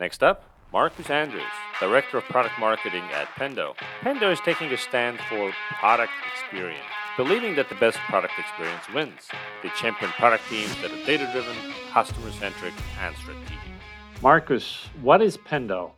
Next up, Marcus Andrews, Director of Product Marketing at Pendo. Pendo is taking a stand for product experience, believing that the best product experience wins. They champion product teams that are data driven, customer centric, and strategic. Marcus, what is Pendo?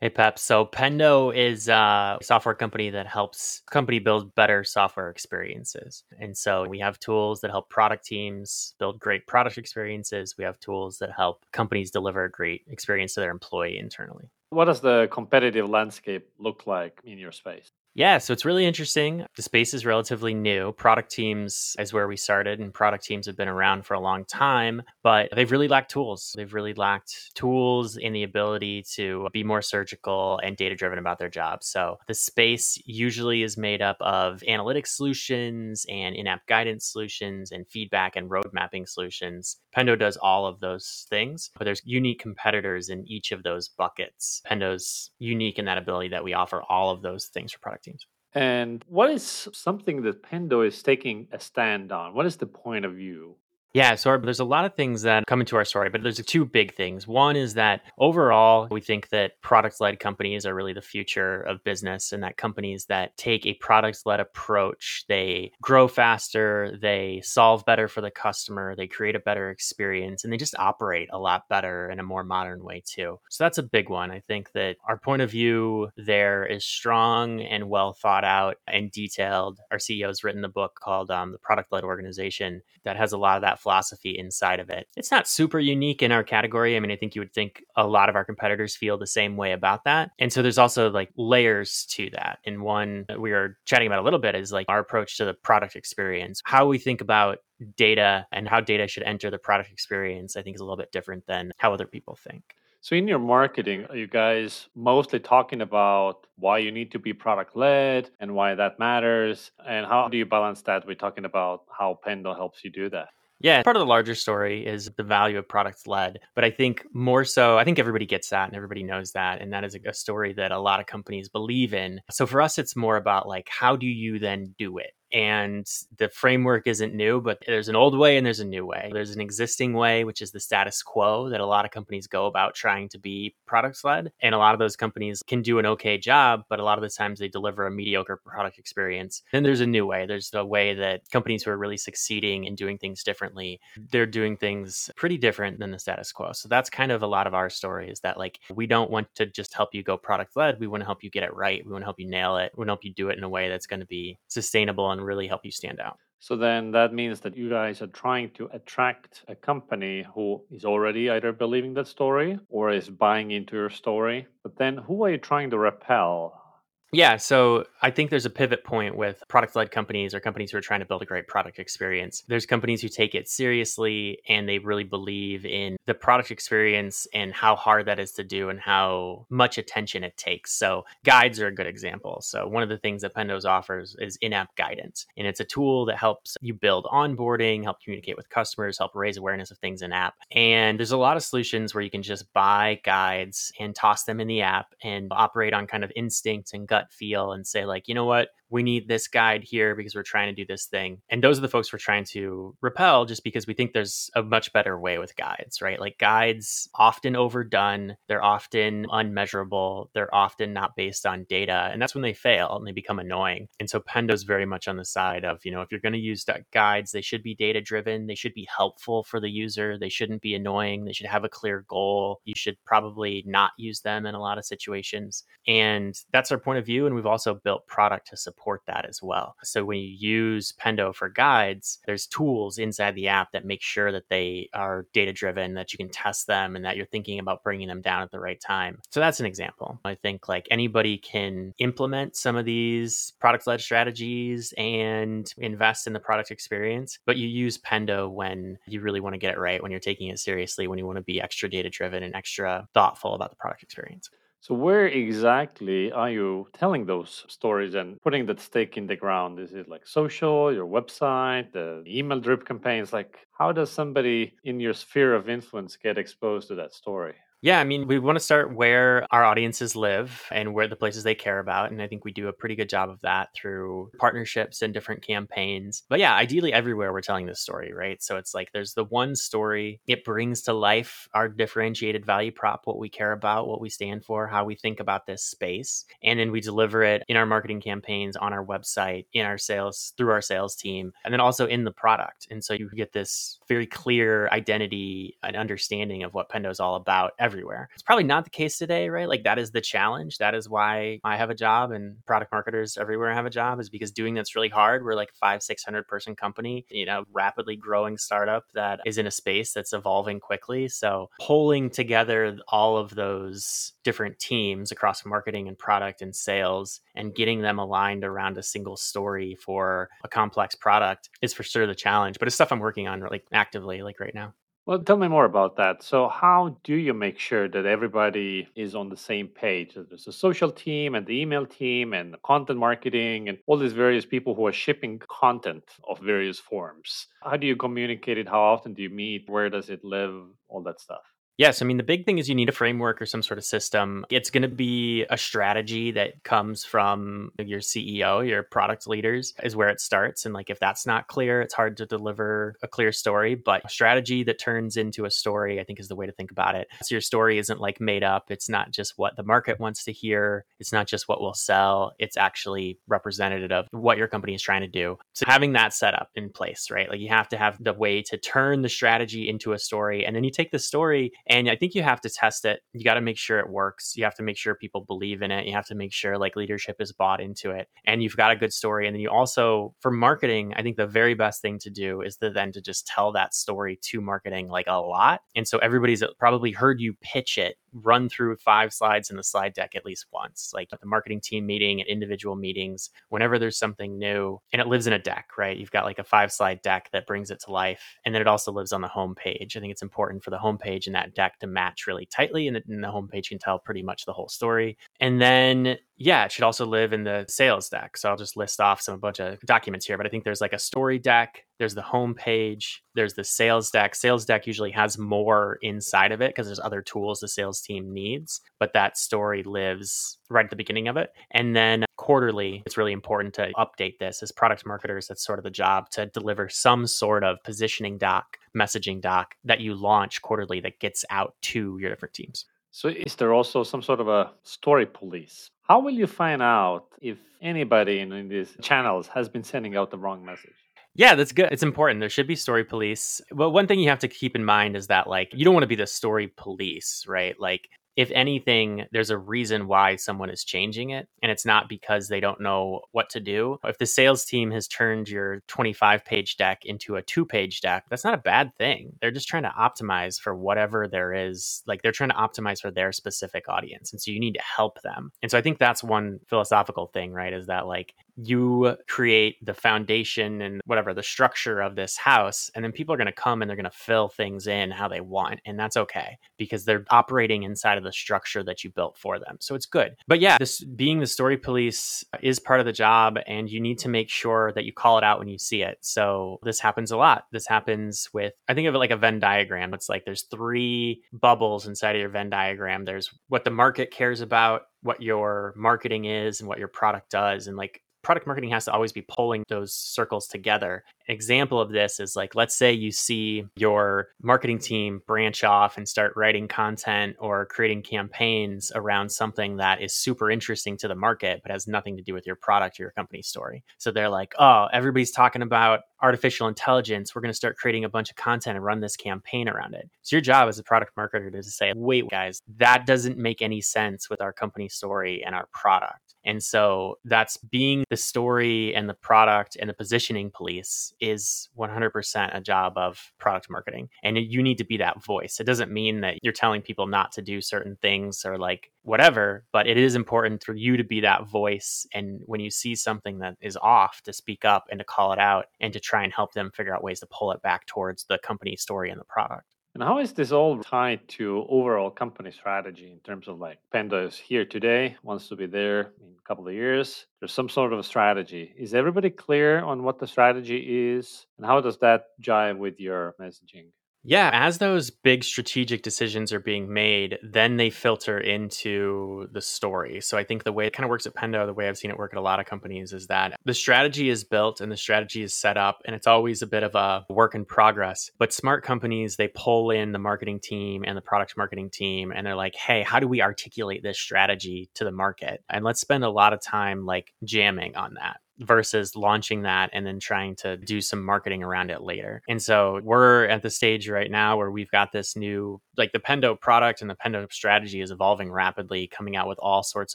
Hey Pep. So Pendo is a software company that helps company build better software experiences. And so we have tools that help product teams build great product experiences. We have tools that help companies deliver a great experience to their employee internally. What does the competitive landscape look like in your space? Yeah, so it's really interesting. The space is relatively new. Product teams is where we started, and product teams have been around for a long time, but they've really lacked tools. They've really lacked tools in the ability to be more surgical and data driven about their jobs. So the space usually is made up of analytics solutions and in app guidance solutions and feedback and road mapping solutions. Pendo does all of those things, but there's unique competitors in each of those buckets. Pendo's unique in that ability that we offer all of those things for product teams. And what is something that Pendo is taking a stand on? What is the point of view? Yeah, so there's a lot of things that come into our story, but there's two big things. One is that overall, we think that product led companies are really the future of business, and that companies that take a product led approach, they grow faster, they solve better for the customer, they create a better experience, and they just operate a lot better in a more modern way, too. So that's a big one. I think that our point of view there is strong and well thought out and detailed. Our CEO's written the book called um, The Product Led Organization that has a lot of that philosophy inside of it. It's not super unique in our category. I mean, I think you would think a lot of our competitors feel the same way about that. And so there's also like layers to that. And one that we are chatting about a little bit is like our approach to the product experience, how we think about data and how data should enter the product experience, I think is a little bit different than how other people think. So, in your marketing, are you guys mostly talking about why you need to be product led and why that matters? And how do you balance that with talking about how Pendo helps you do that? Yeah, part of the larger story is the value of products led. But I think more so, I think everybody gets that and everybody knows that. And that is a story that a lot of companies believe in. So for us, it's more about like, how do you then do it? And the framework isn't new, but there's an old way and there's a new way. There's an existing way, which is the status quo that a lot of companies go about trying to be product led. And a lot of those companies can do an okay job, but a lot of the times they deliver a mediocre product experience. Then there's a new way. There's the way that companies who are really succeeding and doing things differently, they're doing things pretty different than the status quo. So that's kind of a lot of our story is that like we don't want to just help you go product led. We want to help you get it right. We want to help you nail it. We want to help you do it in a way that's going to be sustainable and and really help you stand out. So then that means that you guys are trying to attract a company who is already either believing that story or is buying into your story. But then who are you trying to repel? Yeah, so I think there's a pivot point with product led companies or companies who are trying to build a great product experience. There's companies who take it seriously and they really believe in the product experience and how hard that is to do and how much attention it takes. So, guides are a good example. So, one of the things that Pendo's offers is in app guidance, and it's a tool that helps you build onboarding, help communicate with customers, help raise awareness of things in app. And there's a lot of solutions where you can just buy guides and toss them in the app and operate on kind of instinct and gut gut feel and say like you know what we need this guide here because we're trying to do this thing. And those are the folks we're trying to repel just because we think there's a much better way with guides, right? Like guides often overdone, they're often unmeasurable, they're often not based on data. And that's when they fail and they become annoying. And so Pendo's very much on the side of, you know, if you're going to use guides, they should be data driven, they should be helpful for the user, they shouldn't be annoying, they should have a clear goal. You should probably not use them in a lot of situations. And that's our point of view. And we've also built product to support support that as well. So when you use Pendo for guides, there's tools inside the app that make sure that they are data driven, that you can test them and that you're thinking about bringing them down at the right time. So that's an example. I think like anybody can implement some of these product led strategies and invest in the product experience, but you use Pendo when you really want to get it right, when you're taking it seriously, when you want to be extra data driven and extra thoughtful about the product experience. So, where exactly are you telling those stories and putting that stake in the ground? Is it like social, your website, the email drip campaigns? Like, how does somebody in your sphere of influence get exposed to that story? Yeah, I mean, we want to start where our audiences live and where the places they care about. And I think we do a pretty good job of that through partnerships and different campaigns. But yeah, ideally, everywhere we're telling this story, right? So it's like there's the one story, it brings to life our differentiated value prop, what we care about, what we stand for, how we think about this space. And then we deliver it in our marketing campaigns, on our website, in our sales, through our sales team, and then also in the product. And so you get this very clear identity and understanding of what Pendo is all about everywhere. It's probably not the case today, right? Like that is the challenge. That is why I have a job and product marketers everywhere have a job is because doing that's really hard. We're like five, 600 person company, you know, rapidly growing startup that is in a space that's evolving quickly. So pulling together all of those different teams across marketing and product and sales and getting them aligned around a single story for a complex product is for sure the challenge, but it's stuff I'm working on like actively like right now. Well, tell me more about that. So, how do you make sure that everybody is on the same page? There's a social team and the email team and the content marketing and all these various people who are shipping content of various forms. How do you communicate it? How often do you meet? Where does it live? All that stuff. Yes, I mean, the big thing is you need a framework or some sort of system. It's going to be a strategy that comes from your CEO, your product leaders, is where it starts. And like, if that's not clear, it's hard to deliver a clear story. But a strategy that turns into a story, I think, is the way to think about it. So your story isn't like made up. It's not just what the market wants to hear. It's not just what will sell. It's actually representative of what your company is trying to do. So having that set up in place, right? Like, you have to have the way to turn the strategy into a story. And then you take the story and I think you have to test it. You got to make sure it works. You have to make sure people believe in it. You have to make sure like leadership is bought into it and you've got a good story. And then you also, for marketing, I think the very best thing to do is to then to just tell that story to marketing like a lot. And so everybody's uh, probably heard you pitch it run through five slides in the slide deck at least once, like at the marketing team meeting, at individual meetings, whenever there's something new. And it lives in a deck, right? You've got like a five slide deck that brings it to life. And then it also lives on the homepage. I think it's important for the homepage and that deck to match really tightly. And the, and the homepage can tell pretty much the whole story. And then yeah, it should also live in the sales deck. So I'll just list off some a bunch of documents here, but I think there's like a story deck, there's the home page, there's the sales deck. Sales deck usually has more inside of it because there's other tools the sales team needs, but that story lives right at the beginning of it. And then quarterly, it's really important to update this as product marketers. That's sort of the job to deliver some sort of positioning doc, messaging doc that you launch quarterly that gets out to your different teams. So, is there also some sort of a story police? How will you find out if anybody in, in these channels has been sending out the wrong message? Yeah, that's good. It's important. There should be story police. But one thing you have to keep in mind is that like you don't want to be the story police, right? Like if anything, there's a reason why someone is changing it. And it's not because they don't know what to do. If the sales team has turned your 25 page deck into a two page deck, that's not a bad thing. They're just trying to optimize for whatever there is. Like they're trying to optimize for their specific audience. And so you need to help them. And so I think that's one philosophical thing, right? Is that like you create the foundation and whatever the structure of this house and then people are going to come and they're going to fill things in how they want and that's okay because they're operating inside of the structure that you built for them. So it's good. But yeah this being the story police is part of the job and you need to make sure that you call it out when you see it. So this happens a lot. This happens with i think of it like a venn diagram. It's like there's three bubbles inside of your venn diagram. There's what the market cares about what your marketing is and what your product does and like product marketing has to always be pulling those circles together. example of this is like, let's say you see your marketing team branch off and start writing content or creating campaigns around something that is super interesting to the market, but has nothing to do with your product or your company story. So they're like, oh, everybody's talking about artificial intelligence. We're going to start creating a bunch of content and run this campaign around it. So your job as a product marketer is to say, wait, guys, that doesn't make any sense with our company story and our product. And so that's being the story and the product and the positioning police is 100% a job of product marketing. And you need to be that voice. It doesn't mean that you're telling people not to do certain things or like whatever, but it is important for you to be that voice. And when you see something that is off, to speak up and to call it out and to try and help them figure out ways to pull it back towards the company story and the product. And how is this all tied to overall company strategy in terms of like Pendo is here today, wants to be there in a couple of years? There's some sort of a strategy. Is everybody clear on what the strategy is? And how does that jive with your messaging? Yeah, as those big strategic decisions are being made, then they filter into the story. So I think the way it kind of works at Pendo, the way I've seen it work at a lot of companies is that the strategy is built and the strategy is set up and it's always a bit of a work in progress. But smart companies, they pull in the marketing team and the product marketing team and they're like, "Hey, how do we articulate this strategy to the market?" And let's spend a lot of time like jamming on that versus launching that and then trying to do some marketing around it later. And so we're at the stage right now where we've got this new, like the Pendo product and the Pendo strategy is evolving rapidly, coming out with all sorts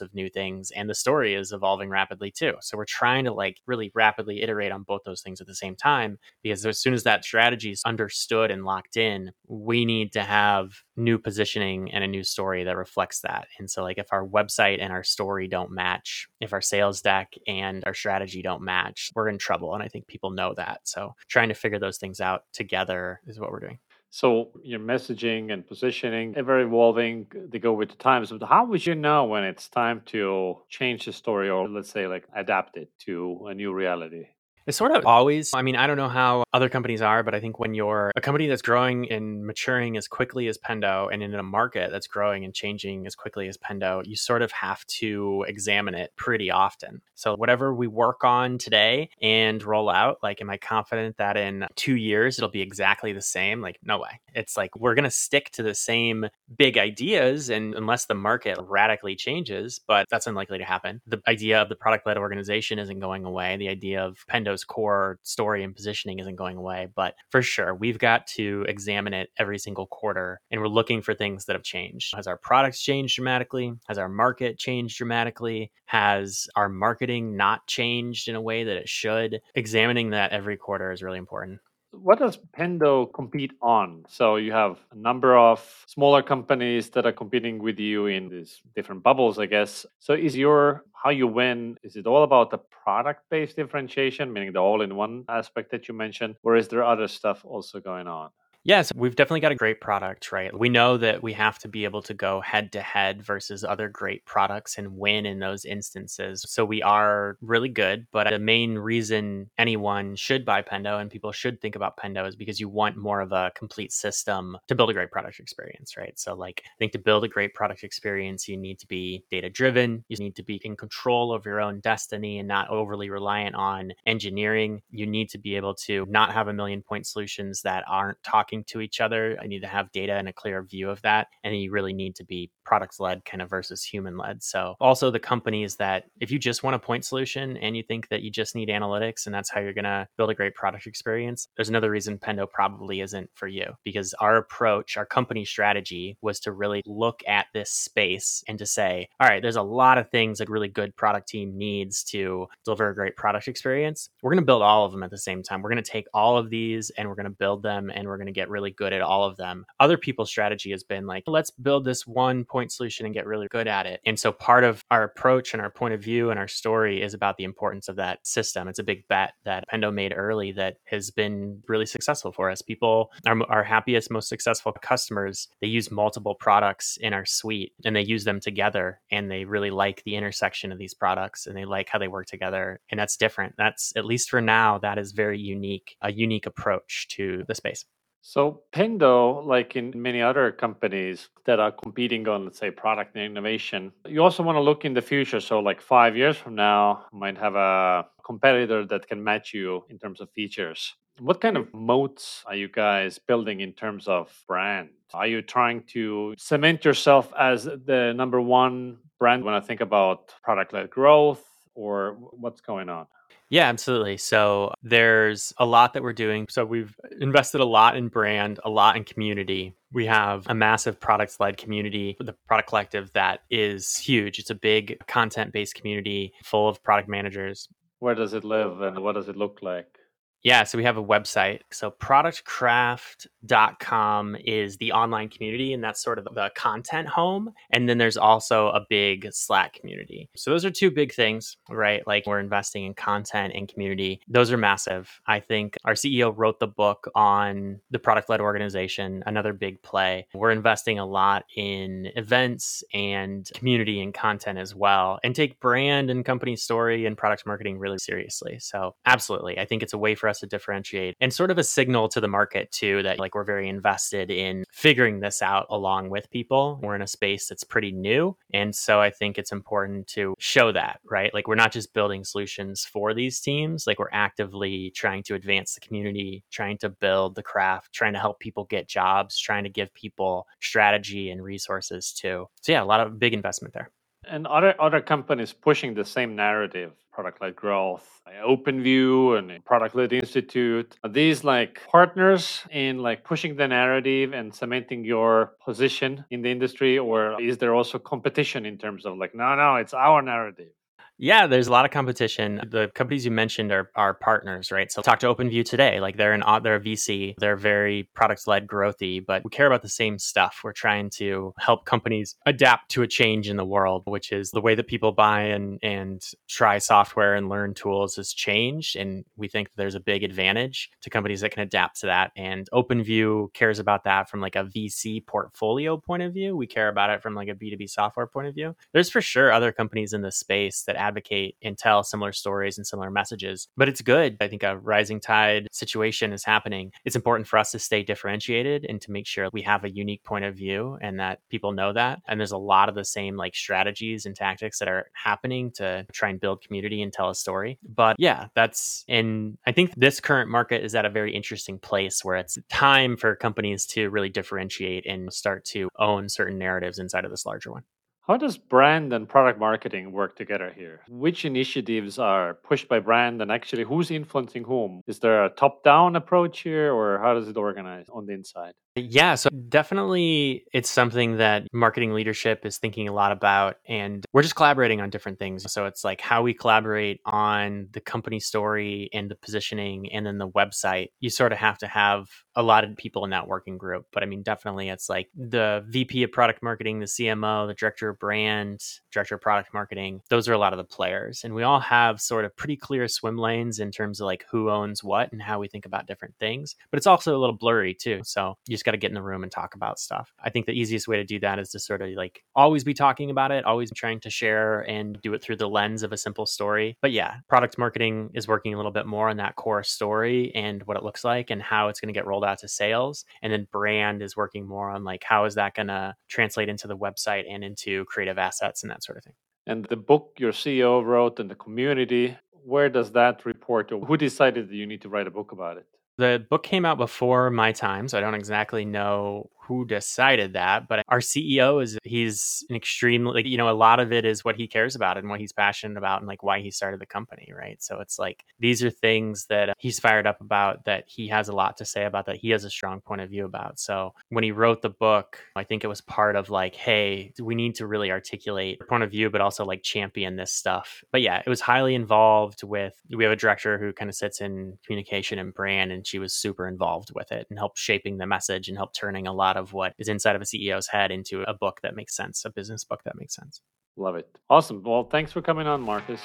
of new things. And the story is evolving rapidly too. So we're trying to like really rapidly iterate on both those things at the same time because as soon as that strategy is understood and locked in, we need to have new positioning and a new story that reflects that. And so, like, if our website and our story don't match, if our sales deck and our strategy don't match, we're in trouble. And I think people know that. So, trying to figure those things out together is what we're doing. So your messaging and positioning ever evolving. They go with the times. But how would you know when it's time to change the story, or let's say like adapt it to a new reality? It's sort of always, I mean, I don't know how other companies are, but I think when you're a company that's growing and maturing as quickly as Pendo and in a market that's growing and changing as quickly as Pendo, you sort of have to examine it pretty often. So, whatever we work on today and roll out, like, am I confident that in two years it'll be exactly the same? Like, no way. It's like we're going to stick to the same big ideas, and unless the market radically changes, but that's unlikely to happen. The idea of the product led organization isn't going away. The idea of Pendo core story and positioning isn't going away. But for sure, we've got to examine it every single quarter. And we're looking for things that have changed. Has our products changed dramatically? Has our market changed dramatically? Has our marketing not changed in a way that it should? Examining that every quarter is really important what does Pendo compete on? So you have a number of smaller companies that are competing with you in these different bubbles, I guess. So is your how you win is it all about the product based differentiation, meaning the all in one aspect that you mentioned, or is there other stuff also going on? Yes, we've definitely got a great product, right? We know that we have to be able to go head to head versus other great products and win in those instances. So we are really good, but the main reason anyone should buy Pendo and people should think about Pendo is because you want more of a complete system to build a great product experience, right? So like I think to build a great product experience, you need to be data driven, you need to be in control of your own destiny and not overly reliant on engineering. You need to be able to not have a million point solutions that aren't talking talking to each other. I need to have data and a clear view of that. And you really need to be product led kind of versus human led. So also the companies that if you just want a point solution and you think that you just need analytics and that's how you're going to build a great product experience, there's another reason Pendo probably isn't for you because our approach, our company strategy was to really look at this space and to say, all right, there's a lot of things a really good product team needs to deliver a great product experience. We're going to build all of them at the same time. We're going to take all of these and we're going to build them and we're going to get really good at all of them. Other people's strategy has been like, let's build this one point solution and get really good at it. And so part of our approach and our point of view and our story is about the importance of that system. It's a big bet that Pendo made early that has been really successful for us. People, our, our happiest, most successful customers, they use multiple products in our suite and they use them together and they really like the intersection of these products and they like how they work together. And that's different. That's at least for now, that is very unique, a unique approach to the space. So Pendo, like in many other companies that are competing on, let's say, product and innovation, you also want to look in the future. So like five years from now, might have a competitor that can match you in terms of features. What kind of moats are you guys building in terms of brand? Are you trying to cement yourself as the number one brand when I think about product led growth or what's going on? Yeah, absolutely. So there's a lot that we're doing. So we've invested a lot in brand, a lot in community. We have a massive products led community, the product collective that is huge. It's a big content based community full of product managers. Where does it live and what does it look like? Yeah, so we have a website. So productcraft.com is the online community, and that's sort of the content home. And then there's also a big Slack community. So those are two big things, right? Like we're investing in content and community. Those are massive. I think our CEO wrote the book on the product led organization, another big play. We're investing a lot in events and community and content as well, and take brand and company story and product marketing really seriously. So, absolutely. I think it's a way for us us to differentiate and sort of a signal to the market too that like we're very invested in figuring this out along with people. We're in a space that's pretty new. And so I think it's important to show that, right? Like we're not just building solutions for these teams, like we're actively trying to advance the community, trying to build the craft, trying to help people get jobs, trying to give people strategy and resources too. So yeah, a lot of big investment there. And other other companies pushing the same narrative, product led growth, OpenView and Product Led Institute. Are these like partners in like pushing the narrative and cementing your position in the industry, or is there also competition in terms of like, no, no, it's our narrative? Yeah, there's a lot of competition. The companies you mentioned are, are partners, right? So talk to OpenView today. Like they're an they're a VC. They're very product led growthy, but we care about the same stuff. We're trying to help companies adapt to a change in the world, which is the way that people buy and and try software and learn tools has changed. And we think there's a big advantage to companies that can adapt to that. And OpenView cares about that from like a VC portfolio point of view. We care about it from like a B2B software point of view. There's for sure other companies in this space that advocate and tell similar stories and similar messages. But it's good. I think a rising tide situation is happening. It's important for us to stay differentiated and to make sure we have a unique point of view and that people know that. And there's a lot of the same like strategies and tactics that are happening to try and build community and tell a story. But yeah, that's and I think this current market is at a very interesting place where it's time for companies to really differentiate and start to own certain narratives inside of this larger one. How does brand and product marketing work together here? Which initiatives are pushed by brand and actually who's influencing whom? Is there a top down approach here or how does it organize on the inside? Yeah, so definitely it's something that marketing leadership is thinking a lot about. And we're just collaborating on different things. So it's like how we collaborate on the company story and the positioning and then the website. You sort of have to have a lot of people in that working group. But I mean, definitely it's like the VP of product marketing, the CMO, the director brand, director of product marketing. Those are a lot of the players. And we all have sort of pretty clear swim lanes in terms of like who owns what and how we think about different things. But it's also a little blurry too. So you just got to get in the room and talk about stuff. I think the easiest way to do that is to sort of like always be talking about it, always trying to share and do it through the lens of a simple story. But yeah, product marketing is working a little bit more on that core story and what it looks like and how it's going to get rolled out to sales. And then brand is working more on like how is that going to translate into the website and into creative assets and that sort of thing. And the book your CEO wrote and the community, where does that report to? Who decided that you need to write a book about it? The book came out before my time, so I don't exactly know who decided that, but our CEO is he's an extremely like you know a lot of it is what he cares about and what he's passionate about and like why he started the company, right? So it's like these are things that he's fired up about that he has a lot to say about that he has a strong point of view about. So when he wrote the book, I think it was part of like, hey, we need to really articulate point of view, but also like champion this stuff. But yeah, it was highly involved with. We have a director who kind of sits in communication and brand, and she was super involved with it and helped shaping the message and helped turning a lot lot of what is inside of a CEO's head into a book that makes sense, a business book that makes sense. Love it. Awesome. Well, thanks for coming on, Marcus.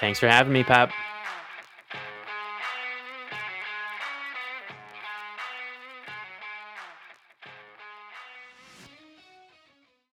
Thanks for having me, Pat.